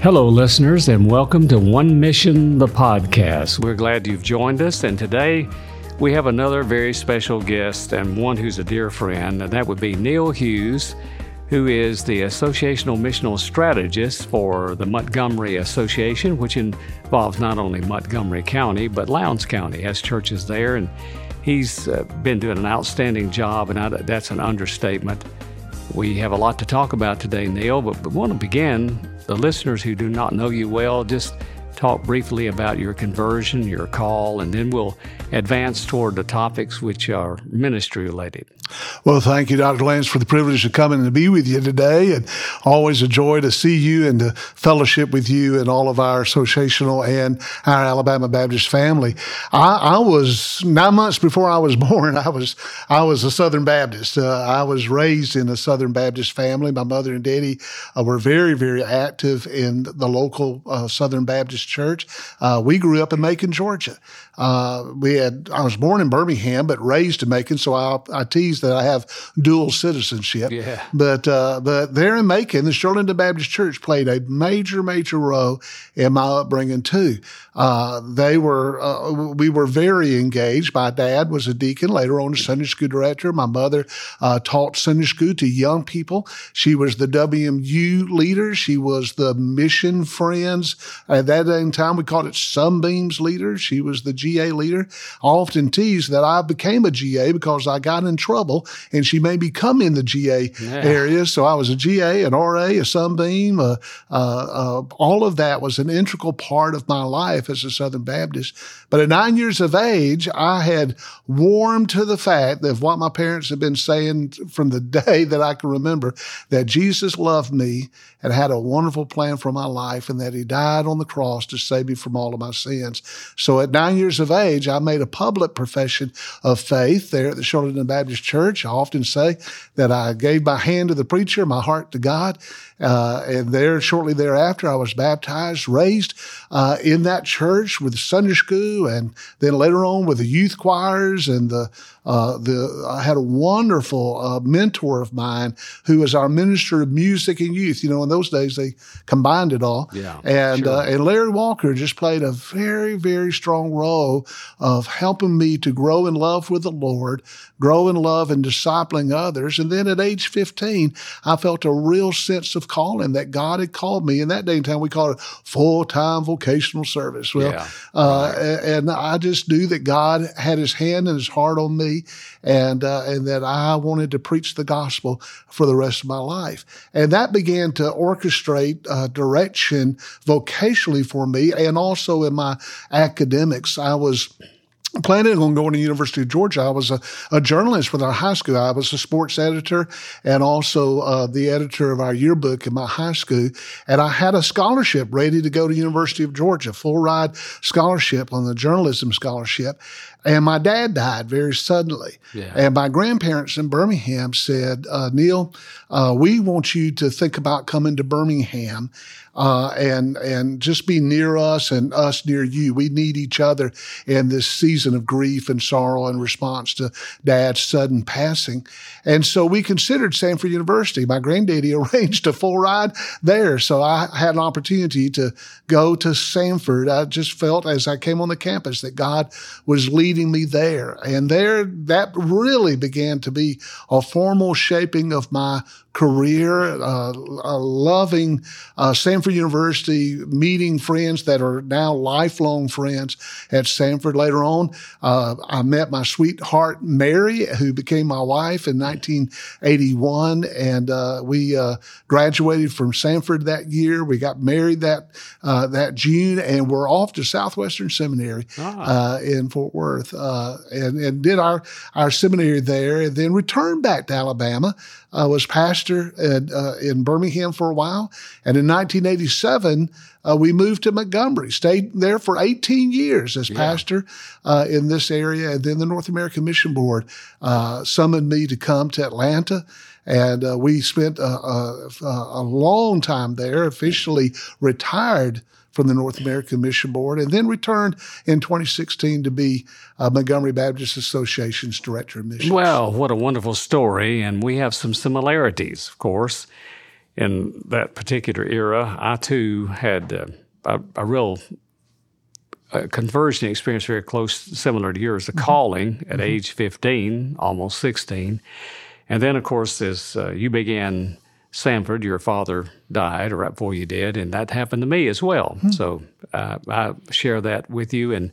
Hello, listeners, and welcome to One Mission, the podcast. We're glad you've joined us, and today we have another very special guest and one who's a dear friend, and that would be Neal Hughes, who is the Associational Missional Strategist for the Montgomery Association, which involves not only Montgomery County, but Lowndes County, has churches there, and he's uh, been doing an outstanding job, and that's an understatement. We have a lot to talk about today, Neal, but we want to begin the listeners who do not know you well, just talk briefly about your conversion, your call, and then we'll advance toward the topics which are ministry related. Well, thank you, Dr. Lance, for the privilege of coming to be with you today. And always a joy to see you and to fellowship with you and all of our associational and our Alabama Baptist family. I, I was nine months before I was born. I was I was a Southern Baptist. Uh, I was raised in a Southern Baptist family. My mother and daddy uh, were very very active in the local uh, Southern Baptist church. Uh, we grew up in Macon, Georgia. Uh, we had I was born in Birmingham, but raised in Macon, so I, I tease that I have dual citizenship. Yeah. But uh, but there in Macon, the Shirlington Baptist Church played a major major role in my upbringing too. Uh, they were uh, we were very engaged. My dad was a deacon, later on a Sunday school director. My mother uh, taught Sunday school to young people. She was the WMU leader. She was the Mission Friends at that time. We called it Sunbeams leader. She was the GA leader. I often tease that I became a GA because I got in trouble and she made me come in the GA yeah. area. So I was a GA, an RA, a Sunbeam. Uh, uh, uh, all of that was an integral part of my life as a Southern Baptist. But at nine years of age, I had warmed to the fact that what my parents had been saying from the day that I can remember that Jesus loved me and had a wonderful plan for my life and that he died on the cross to save me from all of my sins. So at nine years of age, I made a public profession of faith there at the Shirlington Baptist Church. I often say that I gave my hand to the preacher, my heart to God. Uh, and there, shortly thereafter, I was baptized, raised uh, in that church with Sunday school, and then later on with the youth choirs and the uh, the I had a wonderful uh, mentor of mine who was our minister of music and youth. You know, in those days they combined it all. Yeah, and sure. uh, and Larry Walker just played a very very strong role of helping me to grow in love with the Lord, grow in love and discipling others. And then at age 15, I felt a real sense of calling that God had called me. In that day and time, we called it full time vocational service. Well, yeah. uh, and I just knew that God had his hand and his heart on me and, uh, and that I wanted to preach the gospel for the rest of my life. And that began to orchestrate uh, direction vocationally for me and also in my academics. I was planning on going to University of Georgia. I was a, a, journalist with our high school. I was a sports editor and also uh, the editor of our yearbook in my high school. And I had a scholarship ready to go to University of Georgia, full ride scholarship on the journalism scholarship. And my dad died very suddenly. Yeah. And my grandparents in Birmingham said, uh, Neal, uh, we want you to think about coming to Birmingham uh, and and just be near us and us near you. We need each other in this season of grief and sorrow in response to Dad's sudden passing. And so we considered Samford University. My granddaddy arranged a full ride there, so I had an opportunity to go to Samford. I just felt as I came on the campus that God was leading me there, and there that really began to be a formal shaping of my career, uh, uh, loving uh, University, meeting friends that are now lifelong friends at Samford. Later on, uh, I met my sweetheart Mary, who became my wife in 1981, and uh, we uh, graduated from Samford that year. We got married that that June, and we're off to Southwestern Seminary ah. in Fort Worth, and and did our our seminary there, and then returned back to Alabama. I was pastor at, uh, in Birmingham for a while. And in 1987, uh, we moved to Montgomery, stayed there for 18 years as Yeah. pastor uh, in this area. And then the North American Mission Board uh, summoned me to come to Atlanta. And uh, we spent a, a, a long time there, officially retired from the North American Mission Board, and then returned in 2016 to be uh, Montgomery Baptist Association's Director of Missions. Well, what a wonderful story. And we have some similarities, of course. in that particular era, I too had uh, a, a, real uh, conversion experience very close, similar to yours, the mm-hmm. calling at mm-hmm. age 15, almost 16. And then, of course, as uh, you began Samford, your father died right before you did, and that happened to me as well. Mm-hmm. So uh, I share that with you and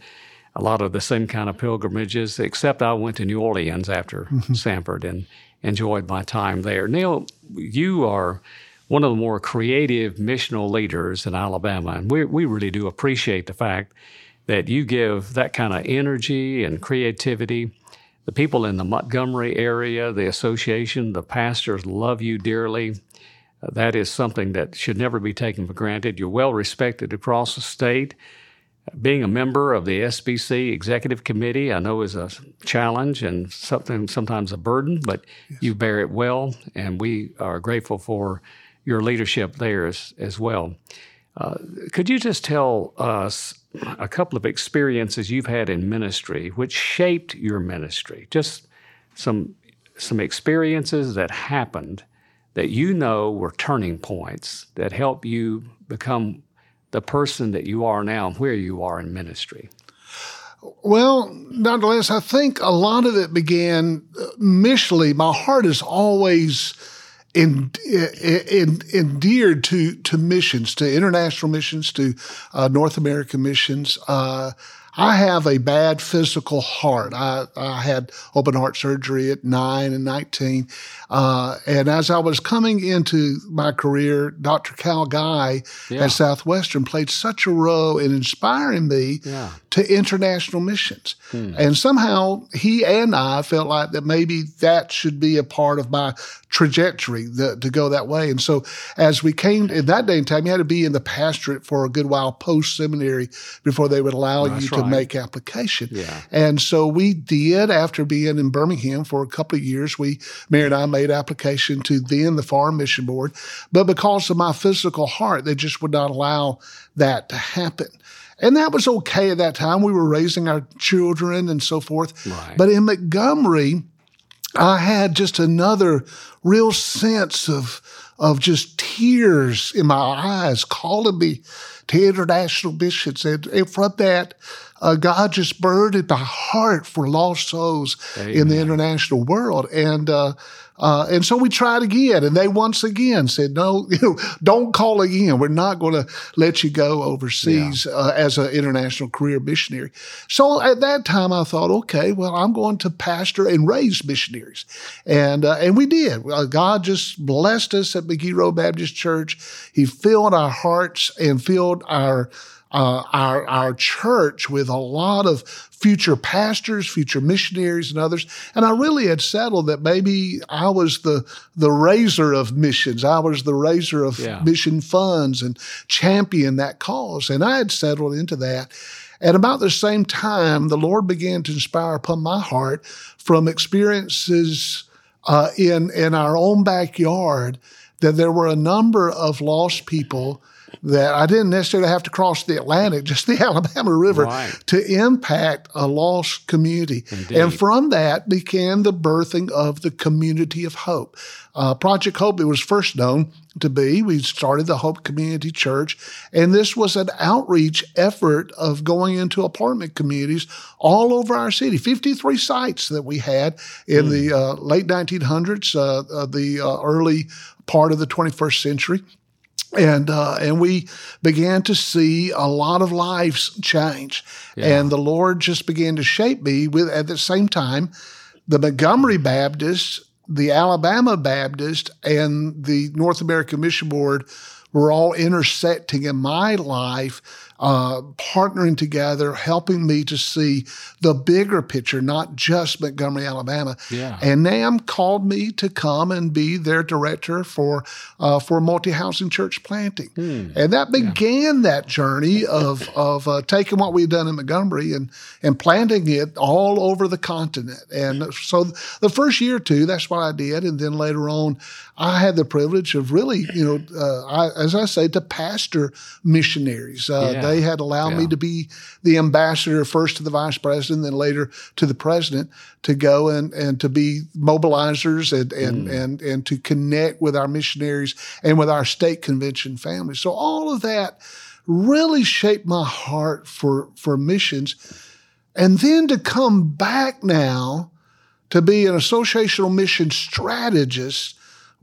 a lot of the same kind of pilgrimages, except I went to New Orleans after mm-hmm. Samford and enjoyed my time there. Neal, you are one of the more creative missional leaders in Alabama, and we, we really do appreciate the fact that you give that kind of energy and creativity. The people in the Montgomery area, the association, the pastors love you dearly. Uh, that is something that should never be taken for granted. You're well respected across the state. Being a member of the SBC Executive Committee, I know is a challenge and something sometimes a burden, but yes. you bear it well, and we are grateful for your leadership there as, as well. Uh, could you just tell us a couple of experiences you've had in ministry which shaped your ministry? Just some some experiences that happened that you know were turning points that helped you become the person that you are now and where you are in ministry? Well. Les, I think a lot of it began initially. My heart is always in, in, endeared to to missions, to international missions, to uh, North American missions. Uh, I have a bad physical heart. I, I had open heart surgery at nine and 19. Uh, and as I was coming into my career, Dr. Cal Guy yeah. at Southwestern played such a role in inspiring me yeah. to international missions. Hmm. And somehow he and I felt like that maybe that should be a part of my trajectory the, to go that way. And so as we came in that day and time, you had to be in the pastorate for a good while post seminary before they would allow That's you to make application. Yeah. And so we did after being in Birmingham for a couple of years. We, Mary and I made application to then the Foreign Mission Board. But because of my physical heart, they just would not allow that to happen. And that was okay at that time. We were raising our children and so forth. Right. But in Montgomery, I had just another real sense of of just tears in my eyes calling me to international missions. And, and from that, uh, God just burdened my heart for lost souls Amen. in the international world. And uh, uh, and so we tried again, and they once again said, "No, you know, don't call again. We're not going to let you go overseas yeah. uh, as an international career missionary." So at that time, I thought, "Okay, well, I'm going to pastor and raise missionaries," and uh, and we did. Uh, God just blessed us at McGehee Road Baptist Church. He filled our hearts and filled our uh, our our church with a lot of future pastors, future missionaries, and others. And I really had settled that maybe I was the the raiser of missions. I was the raiser of yeah. mission funds and champion that cause. And I had settled into that. At about the same time, the Lord began to inspire upon my heart from experiences uh, in in our own backyard that there were a number of lost people that I didn't necessarily have to cross the Atlantic, just the Alabama River, right. to impact a lost community. Indeed. And from that began the birthing of the Community of Hope. Uh, Project Hope, it was first known to be. We started the Hope Community Church, and this was an outreach effort of going into apartment communities all over our city. 53 sites that we had in mm. the uh, late 1900s, uh, uh, the uh, early part of the 21st century and uh, and we began to see a lot of lives change, yeah. and the Lord just began to shape me. With at the same time, the Montgomery Baptist, the Alabama Baptist, and the North American Mission Board were all intersecting in my life uh, partnering together, helping me to see the bigger picture, not just Montgomery, Alabama. Yeah. And NAM called me to come and be their director for uh, for multi housing church planting, hmm. and that began yeah. that journey of of uh, taking what we had done in Montgomery and and planting it all over the continent. And so the first year or two, that's what I did, and then later on, I had the privilege of really, you know, uh, I, as I say, to pastor missionaries. Uh, yeah They had allowed yeah. me to be the ambassador first to the vice president, then later to the president to go and, and to be mobilizers and, and, mm. and, and to connect with our missionaries and with our state convention family. So all of that really shaped my heart for, for missions. And then to come back now to be an associational mission strategist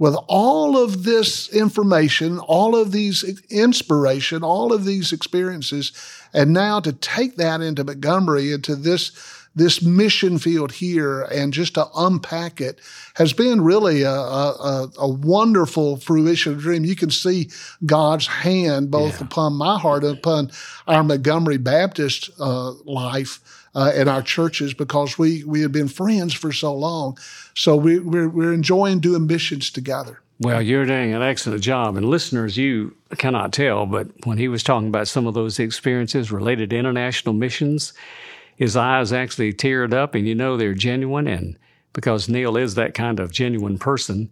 with all of this information, all of these inspiration, all of these experiences, and now to take that into Montgomery, into this this mission field here, and just to unpack it has been really a, a, a wonderful fruition of dream. You can see God's hand both yeah. upon my heart and upon our Montgomery Baptist uh, life uh, in our churches because we we had been friends for so long. So we, we're we're enjoying doing missions together. Well, you're doing an excellent job. And listeners, you cannot tell, but when he was talking about some of those experiences related to international missions, his eyes actually teared up, and you know they're genuine. And because Neal is that kind of genuine person,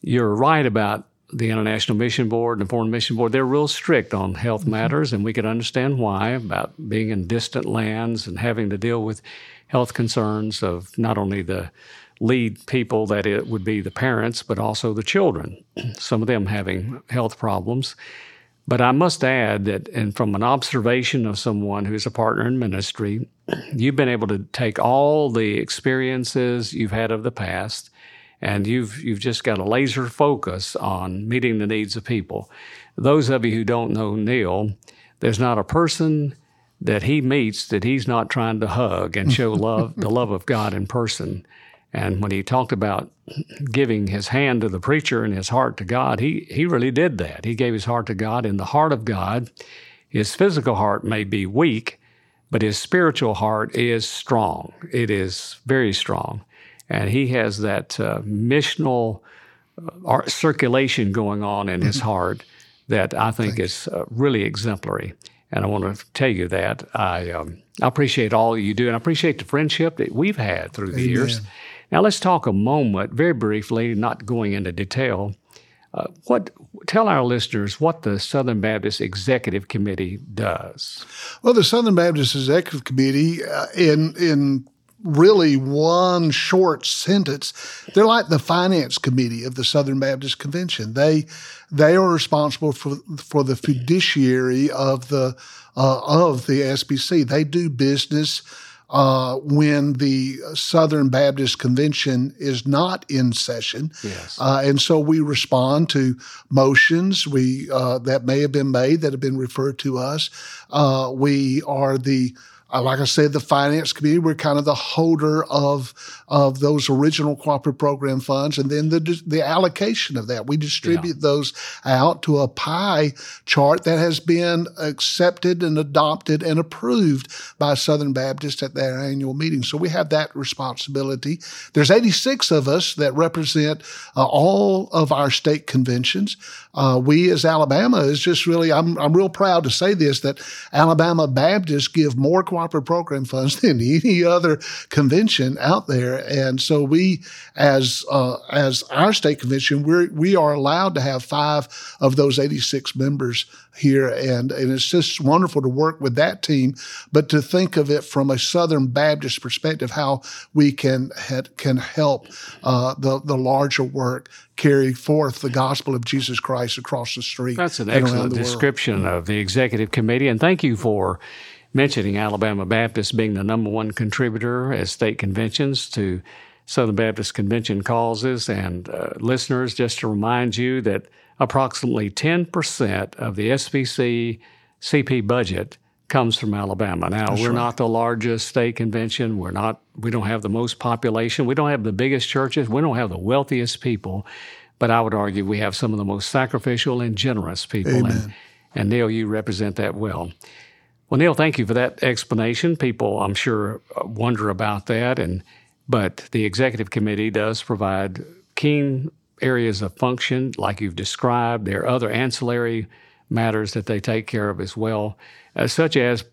you're right about the International Mission Board and the Foreign Mission Board, they're real strict on health mm-hmm. matters, and we could understand why about being in distant lands and having to deal with health concerns of not only the lead people that it would be the parents, but also the children, some of them having health problems. But I must add that, and from an observation of someone who's a partner in ministry, you've been able to take all the experiences you've had of the past and you've you've just got a laser focus on meeting the needs of people. Those of you who don't know Neal, there's not a person that he meets that he's not trying to hug and show love, the love of God in person. And when he talked about giving his hand to the preacher and his heart to God, he, he really did that. He gave his heart to God. In the heart of God, his physical heart may be weak, but his spiritual heart is strong. It is very strong and he has that uh, missional uh, circulation going on in his mm-hmm. heart that I think Thanks. is uh, really exemplary. And I want to tell you that I, um, I appreciate all you do, and I appreciate the friendship that we've had through the Amen. years. Now let's talk a moment, very briefly, not going into detail. Uh, what tell our listeners what the Southern Baptist Executive Committee does? Well, the Southern Baptist Executive Committee, uh, in in really one short sentence. They're like the finance committee of the Southern Baptist Convention. They they are responsible for for the fiduciary of the uh, of the SBC. They do business. Uh, when the Southern Baptist Convention is not in session. Yes. Uh, and so we respond to motions we uh, that may have been made that have been referred to us. Uh, we are the like I said, the finance committee, we're kind of the holder of of those original cooperative program funds, and then the the allocation of that. We distribute yeah. those out to a pie chart that has been accepted and adopted and approved by Southern Baptist at their annual meeting. So we have that responsibility. There's 86 of us that represent uh, all of our state conventions. Uh, we as Alabama is just really, I'm I'm real proud to say this that Alabama Baptists give more cooperative program funds than any other convention out there. And so we, as uh, as our state convention, we we are allowed to have five of those 86 members here, and and it's just wonderful to work with that team. But to think of it from a Southern Baptist perspective, how we can can help uh, the the larger work carry forth the gospel of Jesus Christ across the street. That's an excellent description world. of the executive committee, and thank you for mentioning Alabama Baptist being the number one contributor at state conventions to Southern Baptist Convention causes. And uh, listeners, just to remind you that approximately 10% of the SBC CP budget comes from Alabama. Now, That's we're right. not the largest state convention. We're not we don't have the most population. We don't have the biggest churches. We don't have the wealthiest people. But I would argue we have some of the most sacrificial and generous people. Amen. And, and Neal, you represent that well. Well, Neal, thank you for that explanation. People, I'm sure, wonder about that, and but the executive committee does provide keen areas of function, like you've described. There are other ancillary matters that they take care of as well, uh, such as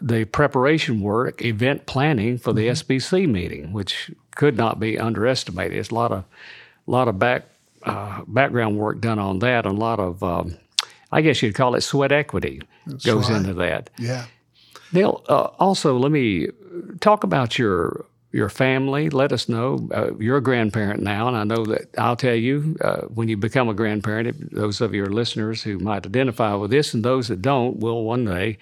the preparation work, event planning for the mm-hmm. SBC meeting, which could not be underestimated. It's a lot of, lot of back, uh, background work done on that, and a lot of um, I guess you'd call it sweat equity That's goes right. into that. Yeah. Neal, uh, also let me talk about your your family. Let us know uh, you're a grandparent now, and I know that I'll tell you uh, when you become a grandparent. Those of your listeners who might identify with this, and those that don't, will one day.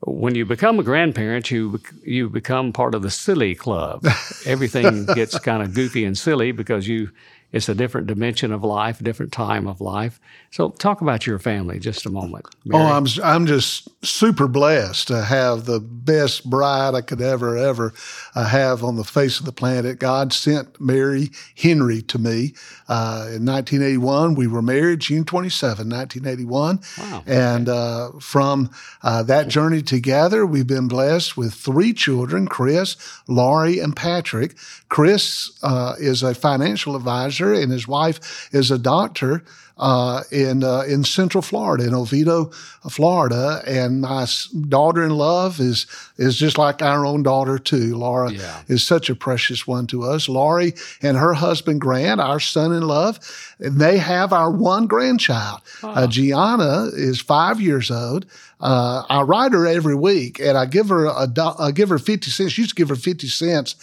When you become a grandparent, you you become part of the silly club. Everything gets kind of goofy and silly because you it's a different dimension of life, different time of life. So, talk about your family just a moment. Mary. Oh, I'm I'm just super blessed to have the best bride I could ever ever uh, have on the face of the planet. God sent Mary Henry to me uh, in 1981. We were married June 27, 1981, wow. and uh, from uh, that journey together, we've been blessed with three children: Chris, Laurie, and Patrick. Chris uh, is a financial advisor, and his wife is a doctor uh, in uh, in Central Florida, in Oviedo, Florida, and my daughter in love is is just like our own daughter too. Laura yeah. is such a precious one to us. Laurie and her husband Grant, our son in love, and they have our one grandchild. Uh, Gianna is five years old. Uh, I write her every week, and I give her a I give her fifty cents. She used to give her fifty cents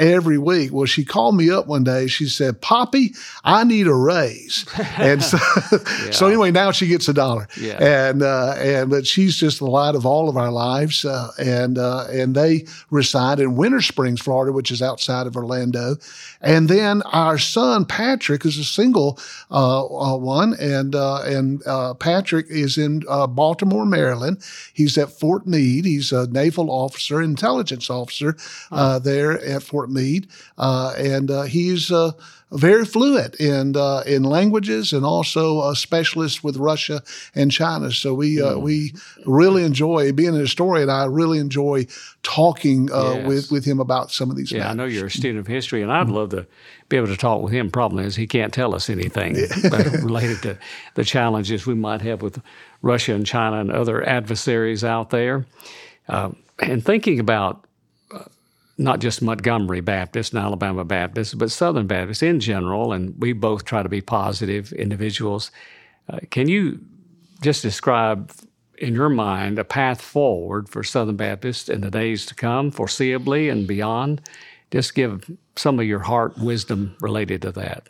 every week. Well, she called me up one day. She said, "Poppy, I need a raise." and so, yeah. so anyway, now she gets a dollar. Yeah. And uh, and but she's just the light of all of our lives. Uh, and uh, and they reside in Winter Springs, Florida, which is outside of Orlando. And then our son Patrick is a single uh, one, and uh, and uh, Patrick is in Baltimore, Maryland. He's at Fort Meade. He's a naval officer, intelligence officer there at Fort Meade, uh, and uh, he's uh, very fluent in in languages and also a specialist with Russia and China. So we mm. we really enjoy being a historian. I really enjoy talking yes. with with him about some of these. Yeah, matters. I know you're a student of history, and I'd love to be able to talk with him. Problem is, he can't tell us anything related to the challenges we might have with Russia and China and other adversaries out there. Uh, and thinking about not just Montgomery Baptist and Alabama Baptist, but Southern Baptists in general, and we both try to be positive individuals. Uh, can you just describe in your mind a path forward for Southern Baptists in the days to come, foreseeably and beyond? Just give some of your heart wisdom related to that.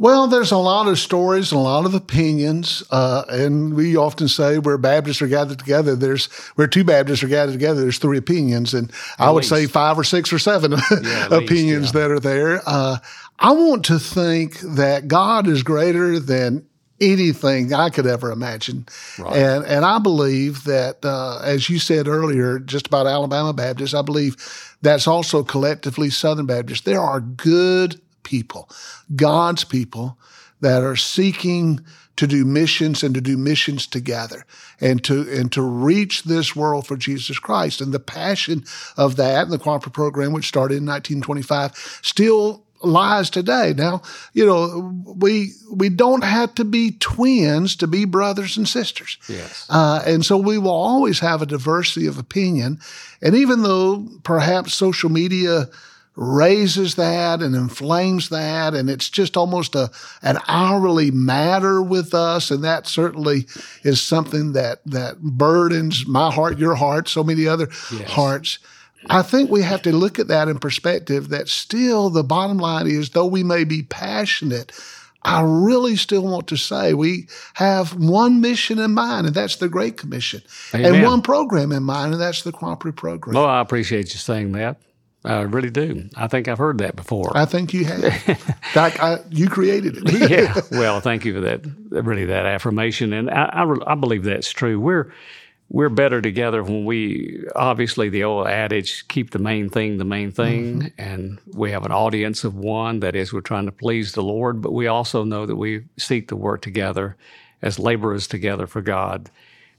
Well, there's a lot of stories and a lot of opinions, uh, and we often say where Baptists are gathered together, there's where two Baptists are gathered together, there's three opinions, and At I would least. say five or six or seven Yeah, opinions least, yeah. that are there. Uh, I want to think that God is greater than anything I could ever imagine, Right. and and I believe that, uh, as you said earlier, just about Alabama Baptists, I believe that's also collectively Southern Baptist. There are good people, God's people that are seeking to do missions and to do missions together and to and to reach this world for Jesus Christ. And the passion of that and the cooperative program, which started in 1925, still lies today. Now, you know, we we don't have to be twins to be brothers and sisters. Yes. Uh, and so we will always have a diversity of opinion. And even though perhaps social media raises that and inflames that, and it's just almost a an hourly matter with us, and that certainly is something that that burdens my heart, your heart, so many other Yes. hearts. I think we have to look at that in perspective that still the bottom line is though we may be passionate, I really still want to say we have one mission in mind, and that's the Great Commission, and one program in mind, and that's the cooperative program. Well, I appreciate you saying that. I really do. I think I've heard that before. I think you have. In fact, I, you created it. yeah. Well, thank you for that. Really, that affirmation, and I, I, I believe that's true. We're we're better together when we obviously the old adage keep the main thing the main thing, mm-hmm. and we have an audience of one. That is, we're trying to please the Lord, but we also know that we seek to work together as laborers together for God.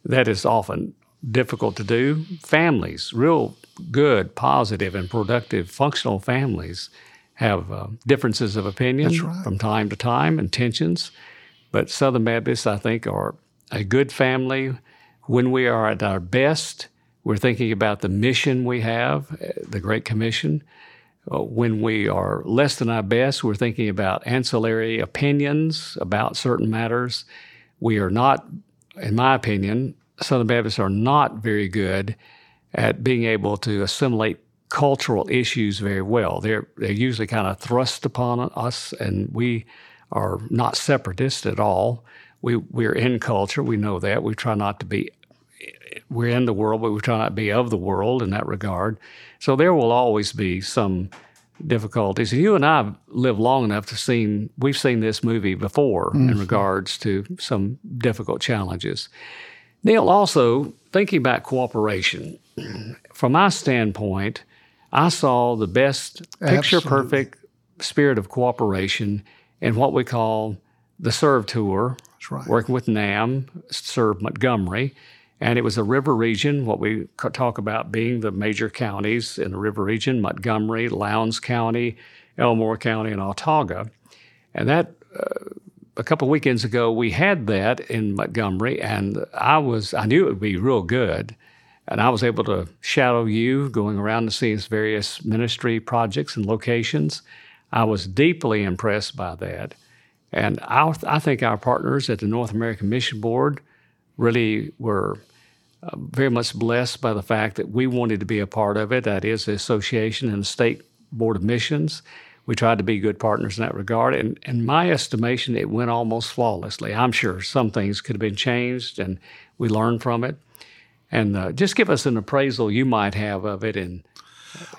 That is often difficult to do. Families, real good, positive, and productive, functional families have uh, differences of opinion right. from time to time and tensions. But Southern Baptists, I think, are a good family. When we are at our best, we're thinking about the mission we have, uh, the Great Commission. Uh, When we are less than our best, we're thinking about ancillary opinions about certain matters. We are not in my opinion, Southern Baptists are not very good at being able to assimilate cultural issues very well. They're they're usually kind of thrust upon us, and we are not separatist at all. We we're in culture. We know that. We try not to be. We're in the world, but we try not to be of the world in that regard. So there will always be some difficulties. You and I have lived long enough to seen we've seen this movie before mm-hmm. in regards to some difficult challenges. Neal, also thinking about cooperation, from my standpoint, I saw the best picture perfect spirit of cooperation in what we call the Serve Tour, right. working with NAM, Serve Montgomery. And it was a river region, what we talk about being the major counties in the river region Montgomery, Lowndes County, Elmore County, and Autauga. And that, uh, a couple weekends ago, we had that in Montgomery, and I was, I knew it would be real good. And I was able to shadow you going around to see his various ministry projects and locations. I was deeply impressed by that. And I, I think our partners at the North American Mission Board really were uh, very much blessed by the fact that we wanted to be a part of it. That is the association and the state board of missions. We tried to be good partners in that regard. And in my estimation, it went almost flawlessly. I'm sure some things could have been changed and we learned from it. And uh, just give us an appraisal you might have of it and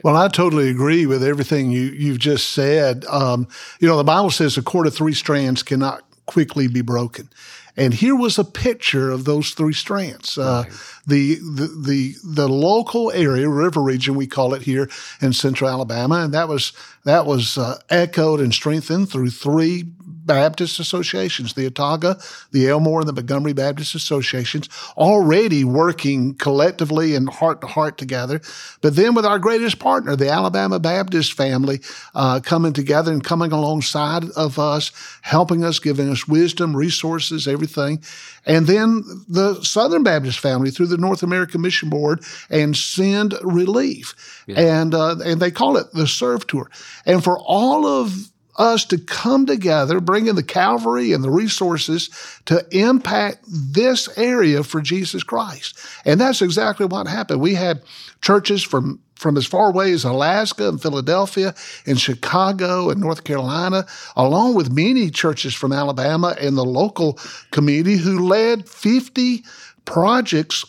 well, I totally agree with everything you, you've just said. Um, you know, the Bible says a cord of three strands cannot quickly be broken. And here was a picture of those three strands. Uh, the, the, the, the local area, river region, we call it here in central Alabama. And that was, that was uh, echoed and strengthened through three Baptist associations, the Autauga, the Elmore, and the Montgomery Baptist associations, already working collectively and heart to heart together. But then with our greatest partner, the Alabama Baptist family, uh, coming together and coming alongside of us, helping us, giving us wisdom, resources, everything. And then the Southern Baptist family through the North American Mission Board and Send Relief. Yeah. And, uh, and they call it the Serve Tour. And for all of us to come together, bringing the Calvary and the resources to impact this area for Jesus Christ. And that's exactly what happened. We had churches from from as far away as Alaska and Philadelphia and Chicago and North Carolina, along with many churches from Alabama and the local community who led 50 projects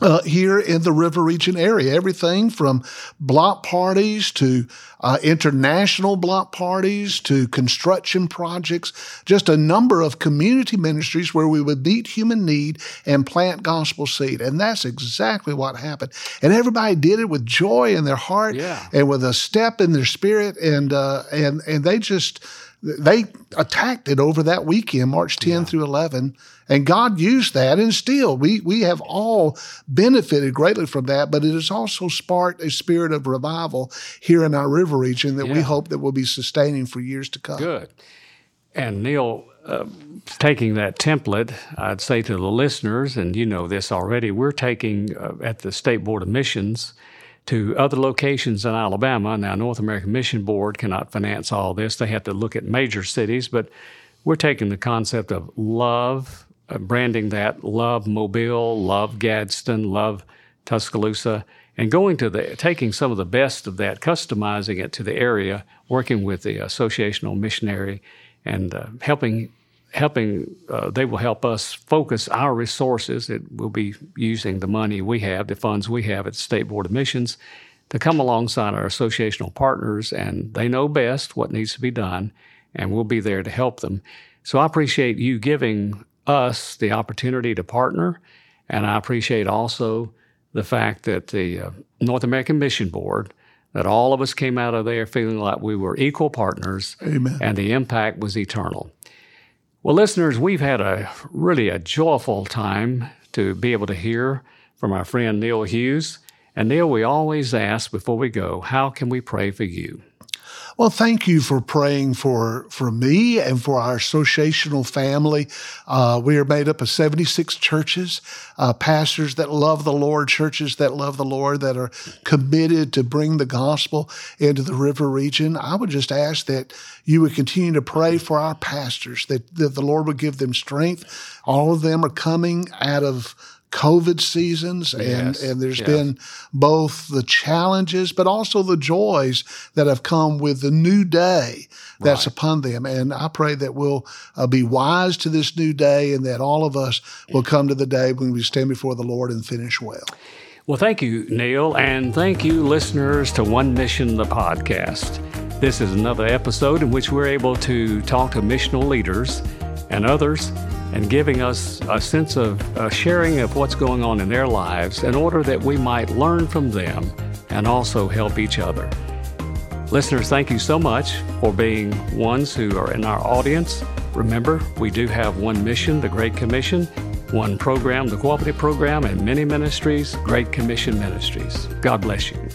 uh, here in the river region area. Everything from block parties to uh, international block parties to construction projects, just a number of community ministries where we would meet human need and plant gospel seed. And that's exactly what happened. And everybody did it with joy in their heart yeah. and with a step in their spirit. And, uh, and, and they just, they attacked it over that weekend, March 10 yeah. through 11. And God used that. And still, we, we have all benefited greatly from that. But it has also sparked a spirit of revival here in our river region that yeah. we hope that will be sustaining for years to come. Good. And Neal, uh, taking that template, I'd say to the listeners, and you know this already, we're taking uh, at the State Board of Missions to other locations in Alabama. Now, North American Mission Board cannot finance all this. They have to look at major cities, but we're taking the concept of love, branding that love Mobile, love Gadsden, love Tuscaloosa, and going to the taking some of the best of that, customizing it to the area, working with the associational missionary, and uh, helping helping uh, they will help us focus our resources it will be using the money we have the funds we have at the state board of missions to come alongside our associational partners and they know best what needs to be done and we'll be there to help them. So i appreciate you giving us the opportunity to partner and i appreciate also the fact that the uh, north american mission board that all of us came out of there feeling like we were equal partners Amen. and the impact was eternal well, listeners, we've had a really a joyful time to be able to hear from our friend Neal Hughes. And Neal, we always ask before we go, how can we pray for you? Well, thank you for praying for, for me and for our associational family. Uh, we are made up of 76 churches, uh, pastors that love the Lord, churches that love the Lord, that are committed to bring the gospel into the river region. I would just ask that you would continue to pray for our pastors, that, that the Lord would give them strength. All of them are coming out of COVID seasons, and yes. and there's been both the challenges, but also the joys that have come with the new day that's right. upon them. And I pray that we'll uh, be wise to this new day, and that all of us will come to the day when we stand before the Lord and finish well. Well, thank you, Neal, and thank you, listeners, to One Mission, the podcast. This is another episode in which we're able to talk to missional leaders and others and giving us a sense of a sharing of what's going on in their lives in order that we might learn from them and also help each other. Listeners, thank you so much for being ones who are in our audience. Remember, we do have one mission, the Great Commission, one program, the Cooperative Program, and many ministries, Great Commission Ministries. God bless you.